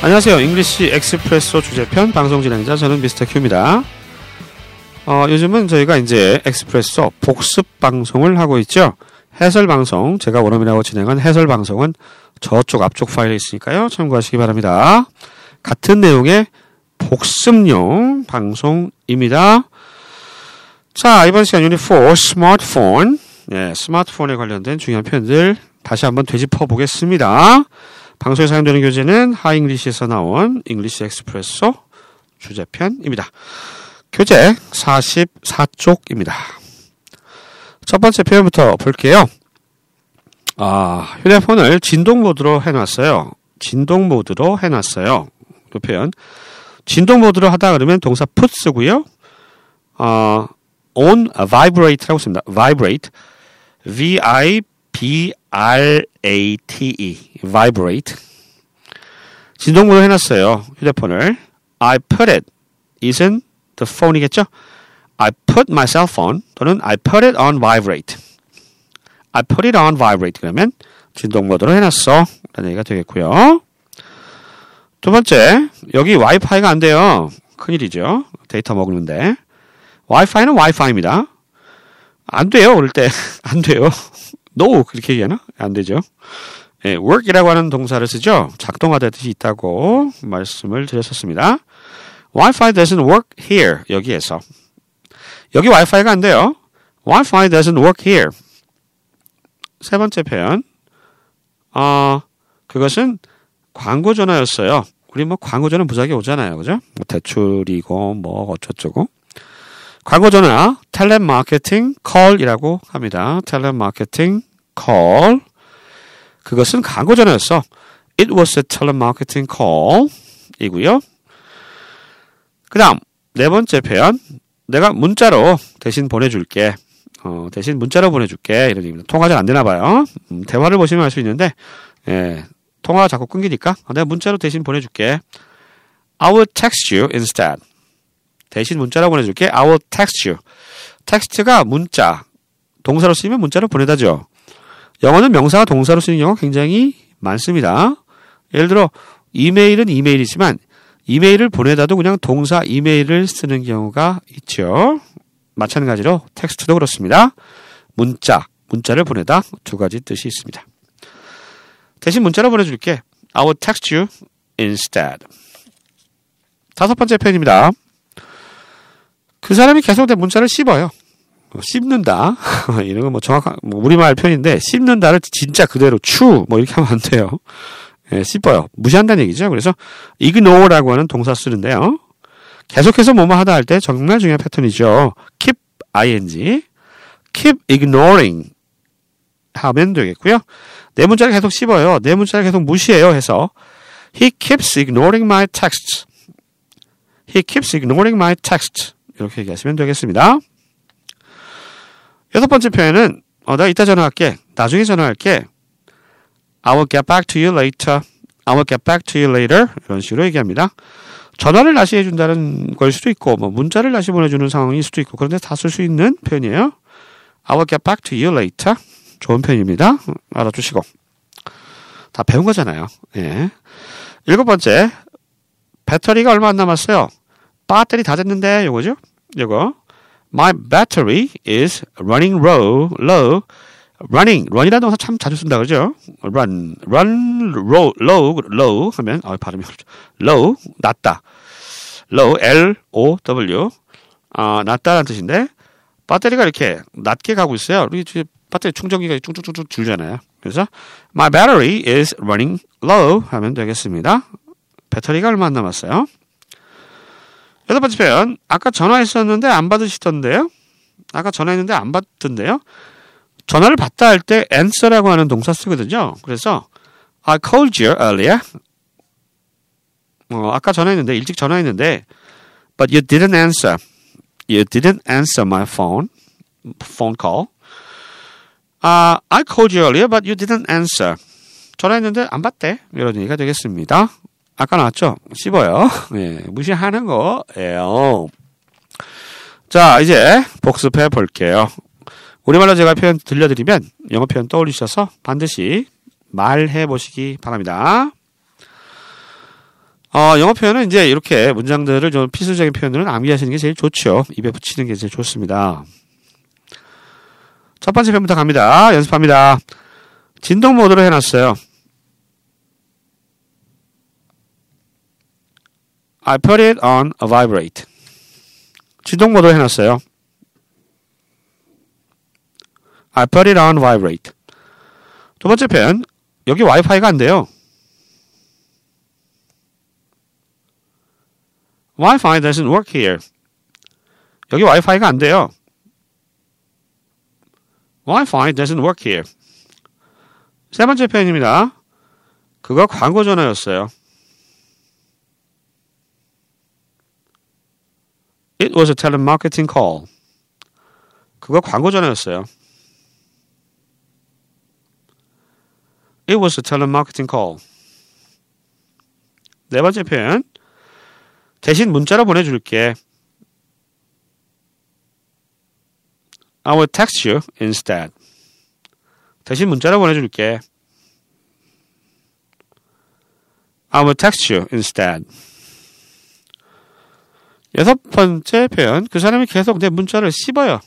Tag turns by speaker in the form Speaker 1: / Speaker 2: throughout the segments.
Speaker 1: 안녕하세요. English Expresso 주제편 방송 진행자 저는 Mr. Q입니다. 어, 요즘은 저희가 이제 Expresso 복습 방송을 하고 있죠. 해설 방송, 제가 원어민하고 진행한 해설 방송은 저쪽 앞쪽 파일에 있으니까요. 참고하시기 바랍니다. 같은 내용의 복습용 방송입니다. 자, 이번 시간 유닛 4 스마트폰. 네, 스마트폰에 관련된 중요한 표현들 다시 한번 되짚어 보겠습니다. 방송에 사용되는 교재는 Hi English에서 나온 English Expresso 주제편입니다. 교재 44쪽입니다. 첫 번째 표현부터 볼게요. 아, 휴대폰을 진동 모드로 해놨어요. 진동 모드로 해놨어요. 그 표현. 진동 모드로 하다 그러면 동사 put 쓰고요. 어, on vibrate라고 씁니다. vibrate. V-I-B-R-A-T-E. vibrate. 진동 모드 해놨어요. 휴대폰을. I put it. isn't the phone이겠죠? I put my cell phone 또는 I put it on vibrate. I put it on vibrate 그러면 진동 모드로 해놨어 라는 얘기가 되겠고요. 두 번째 여기 와이파이가 안 돼요. 큰일이죠. 데이터 먹는데 와이파이는 와이파이입니다. 안 돼요. 그럴 때 안 돼요. No 그렇게 얘기하나? 안 되죠. 예, work이라고 하는 동사를 쓰죠. 작동하듯이 있다고 말씀을 드렸었습니다. Wi-Fi doesn't work here. 여기에서. 여기 와이파이가 안 돼요. Wi-Fi doesn't work here. 세 번째 표현. 어, 그것은 광고 전화였어요. 우리 뭐 광고 전화 무작위 오잖아요. 그죠? 뭐 대출이고 뭐 어쩌고저쩌고. 광고 전화 텔레마케팅 콜이라고 합니다. 텔레마케팅 콜. 그것은 광고 전화였어. It was a telemarketing call 이고요. 그 다음 네 번째 표현 내가 문자로 대신 보내줄게 어, 대신 문자로 보내줄게 이런 얘기입니다. 통화 잘 안 되나 봐요. 음, 대화를 보시면 알 수 있는데 예, 통화가 자꾸 끊기니까 어, 내가 문자로 대신 보내줄게 I will text you instead 대신 문자로 보내줄게 I will text you 텍스트가 문자 동사로 쓰이면 문자로 보내다죠. 영어는 명사가 동사로 쓰이는 경우가 굉장히 많습니다. 예를 들어 이메일은 이메일이지만 이메일을 보내다도 그냥 동사 이메일을 쓰는 경우가 있죠. 마찬가지로 텍스트도 그렇습니다. 문자, 문자를 보내다 두 가지 뜻이 있습니다. 대신 문자로 보내줄게. I will text you instead. 다섯 번째 표현입니다. 그 사람이 계속 내 문자를 씹어요. 씹는다. 이런 건 뭐 정확한, 뭐 우리말 표현인데, 씹는다를 진짜 그대로 추, 뭐 이렇게 하면 안 돼요. 예, 씹어요. 무시한다는 얘기죠. 그래서 ignore라고 하는 동사 쓰는데요. 계속해서 뭐뭐 하다 할 때 정말 중요한 패턴이죠. keep ing, keep ignoring 하면 되겠고요. 내 문자를 계속 씹어요. 내 문자를 계속 무시해요. 해서 he keeps ignoring my texts. he keeps ignoring my text. 이렇게 얘기하시면 되겠습니다. 여섯 번째 표현은 어, 나 이따 전화할게. 나중에 전화할게. I will get back to you later. I will get back to you later. 이런 식으로 얘기합니다. 전화를 다시 해준다는 걸 수도 있고, 뭐 문자를 다시 보내주는 상황일 수도 있고, 그런데 다 쓸 수 있는 표현이에요. I will get back to you later. 좋은 표현입니다. 알아주시고. 다 배운 거잖아요. 예. 일곱 번째. 배터리가 얼마 안 남았어요. 배터리 다 됐는데, 요거죠? 요거. My battery is running low, low. running, run이라는 동사 참 자주 쓴다 그러죠? run, run, low, low, low 하면 아 발음이 어렵죠. low, 낮다. low, L, O, W. 아, 낮다라는 뜻인데 배터리가 이렇게 낮게 가고 있어요. 우리 배터리 충전기가 쭉쭉쭉쭉 줄잖아요. 그래서 my battery is running low 하면 되겠습니다. 배터리가 얼마 안 남았어요. 여덟 번째 표현. 아까 전화했었는데 안 받으시던데요? 아까 전화했는데 안 받던데요? 전화를 받다 할 때 answer라고 하는 동사 쓰거든요. 그래서 I called you earlier. 어, 아까 전화했는데 일찍 전화했는데 but you didn't answer. You didn't answer my phone phone call. Uh, I called you earlier but you didn't answer. 전화했는데 안 받대. 이런 얘기가 되겠습니다. 아까 나왔죠? 씹어요. 예, 무시하는 거예요. 자, 이제 복습해 볼게요. 우리말로 제가 표현 들려드리면 영어 표현 떠올리셔서 반드시 말해 보시기 바랍니다. 어, 영어 표현은 이제 이렇게 문장들을 좀 필수적인 표현들은 암기하시는 게 제일 좋죠. 입에 붙이는 게 제일 좋습니다. 첫 번째 편부터 갑니다. 연습합니다. 진동 모드로 해놨어요. I put it on a vibrate. 진동 모드로 해놨어요. I put it on vibrate. 두 번째 편, 여기 와이파이가 안 돼요. Wi-Fi doesn't work here. 여기 와이파이가 안 돼요. Wi-Fi doesn't work here. 세 번째 표현입니다. 그거 광고 전화였어요. It was a telemarketing call. 그거 광고 전화였어요. It was a telemarketing call. 네 번째 표현. 대신 문자로 보내줄게. I will text you instead. 대신 문자로 보내줄게. I will text you instead. 여섯 번째 표현. 그 사람이 계속 내 문자를 씹어요.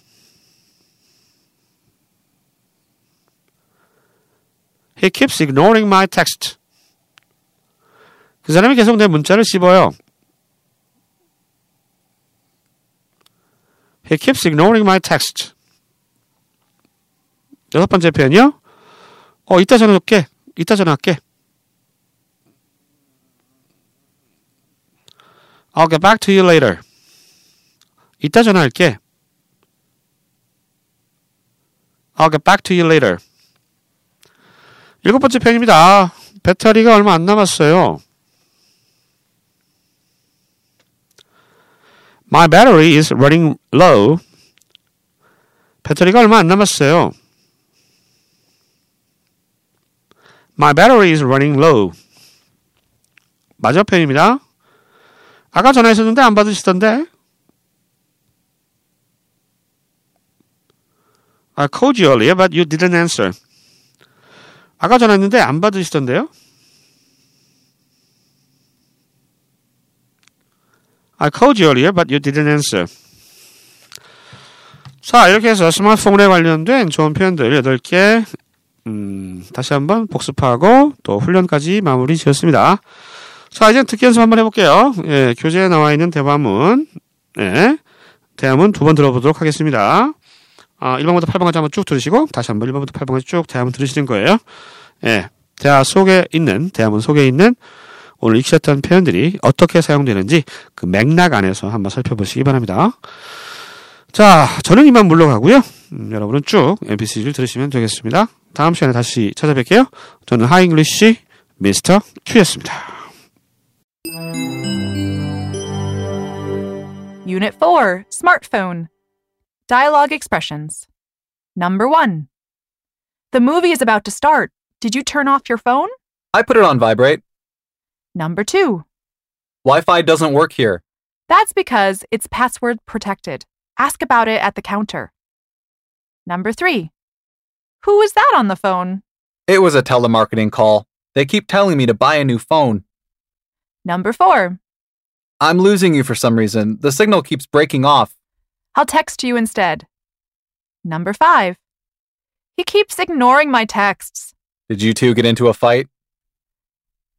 Speaker 1: He keeps ignoring my text. 그 사람이 계속 내 문자를 씹어요. He keeps ignoring my text. 여섯 번째 표현이요. 어, 이따 전화할게. 이따 전화할게. I'll get back to you later. 이따 전화할게. I'll get back to you later. 일곱 번째 표현입니다. 배터리가 얼마 안 남았어요. My battery is running low. 배터리가 얼마 안 남았어요. My battery is running low. 마지막 표현입니다. 아까 전화했었는데 안 받으시던데? I called you earlier, but you didn't answer. 아까 전화했는데 안 받으시던데요? I called you earlier, but you didn't answer. 자, 이렇게 해서 스마트폰에 관련된 좋은 표현들 8개, 음, 다시 한번 복습하고 또 훈련까지 마무리 지었습니다. 자, 이제 듣기 연습 한번 해볼게요. 예, 교재에 나와 있는 대화문, 예, 대화문 두 번 들어보도록 하겠습니다. 아, 1번부터 8번까지 한번 쭉 들으시고, 다시 한번 1번부터 8번까지 쭉 대화문 들으시는 거예요. 예, 대화 속에 있는, 대화문 속에 있는 오늘 익혔던 표현들이 어떻게 사용되는지 그 맥락 안에서 한번 살펴보시기 바랍니다. 자, 저는 이만 물러가고요. 음, 여러분은 쭉 MPC를 들으시면 되겠습니다. 다음 시간에 다시 찾아뵐게요. 저는 하잉글리쉬 미스터 큐였습니다.
Speaker 2: Unit 4 Smartphone Dialogue Expressions Number 1 The movie is about to start. Did you turn off your phone?
Speaker 3: I put it on vibrate.
Speaker 2: Number 2
Speaker 3: Wi Fi doesn't work here.
Speaker 2: That's because it's password protected. Ask about it at the counter. Number 3 Who was that on the phone?
Speaker 3: It was a telemarketing call. They keep telling me to buy a new phone.
Speaker 2: Number 4
Speaker 3: I'm losing you for some reason. The signal keeps breaking off.
Speaker 2: I'll text you instead. Number 5 He keeps ignoring my texts.
Speaker 3: Did you two get into a fight?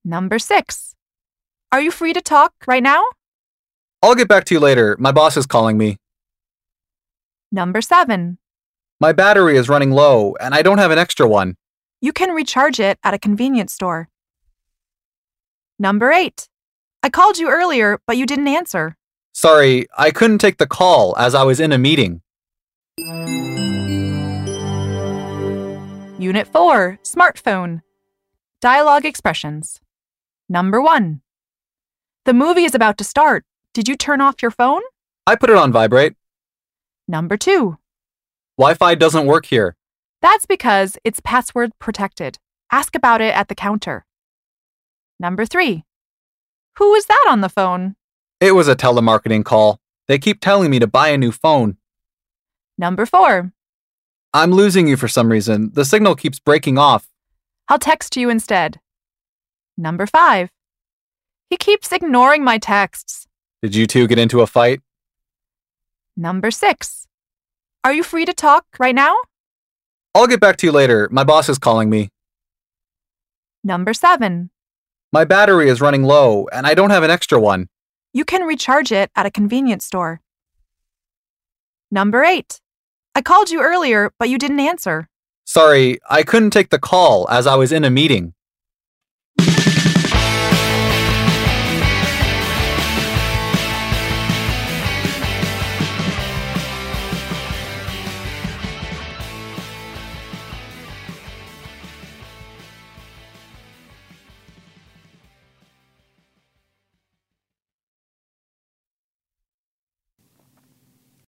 Speaker 2: Number 6 Are you free to talk right now?
Speaker 3: I'll get back to you later. My boss is calling me.
Speaker 2: Number 7
Speaker 3: My battery is running low, and I don't have an extra one.
Speaker 2: You can recharge it at a convenience store. Number 8 I called you earlier, but you didn't answer.
Speaker 3: Sorry, I couldn't take the call as I was in a meeting.
Speaker 2: Unit 4 Smartphone Dialogue Expressions Number 1 The movie is about to start. Did you turn off your phone?
Speaker 3: I put it on vibrate.
Speaker 2: Number 2
Speaker 3: Wi Fi doesn't work here.
Speaker 2: That's because it's password protected. Ask about it at the counter. Number 3 Who is that on the phone?
Speaker 3: It was a telemarketing call. They keep telling me to buy a new phone.
Speaker 2: Number 4
Speaker 3: I'm losing you for some reason. The signal keeps breaking off.
Speaker 2: I'll text you instead. Number 5 He keeps ignoring my texts.
Speaker 3: Did you two get into a fight?
Speaker 2: Number six. Are you free to talk right now?
Speaker 3: I'll get back to you later. My boss is calling me.
Speaker 2: Number seven.
Speaker 3: My battery is running low, and I don't have an extra one.
Speaker 2: You can recharge it at a convenience store. Number eight. I called you earlier, but you didn't answer.
Speaker 3: Sorry, I couldn't take the call as I was in a meeting.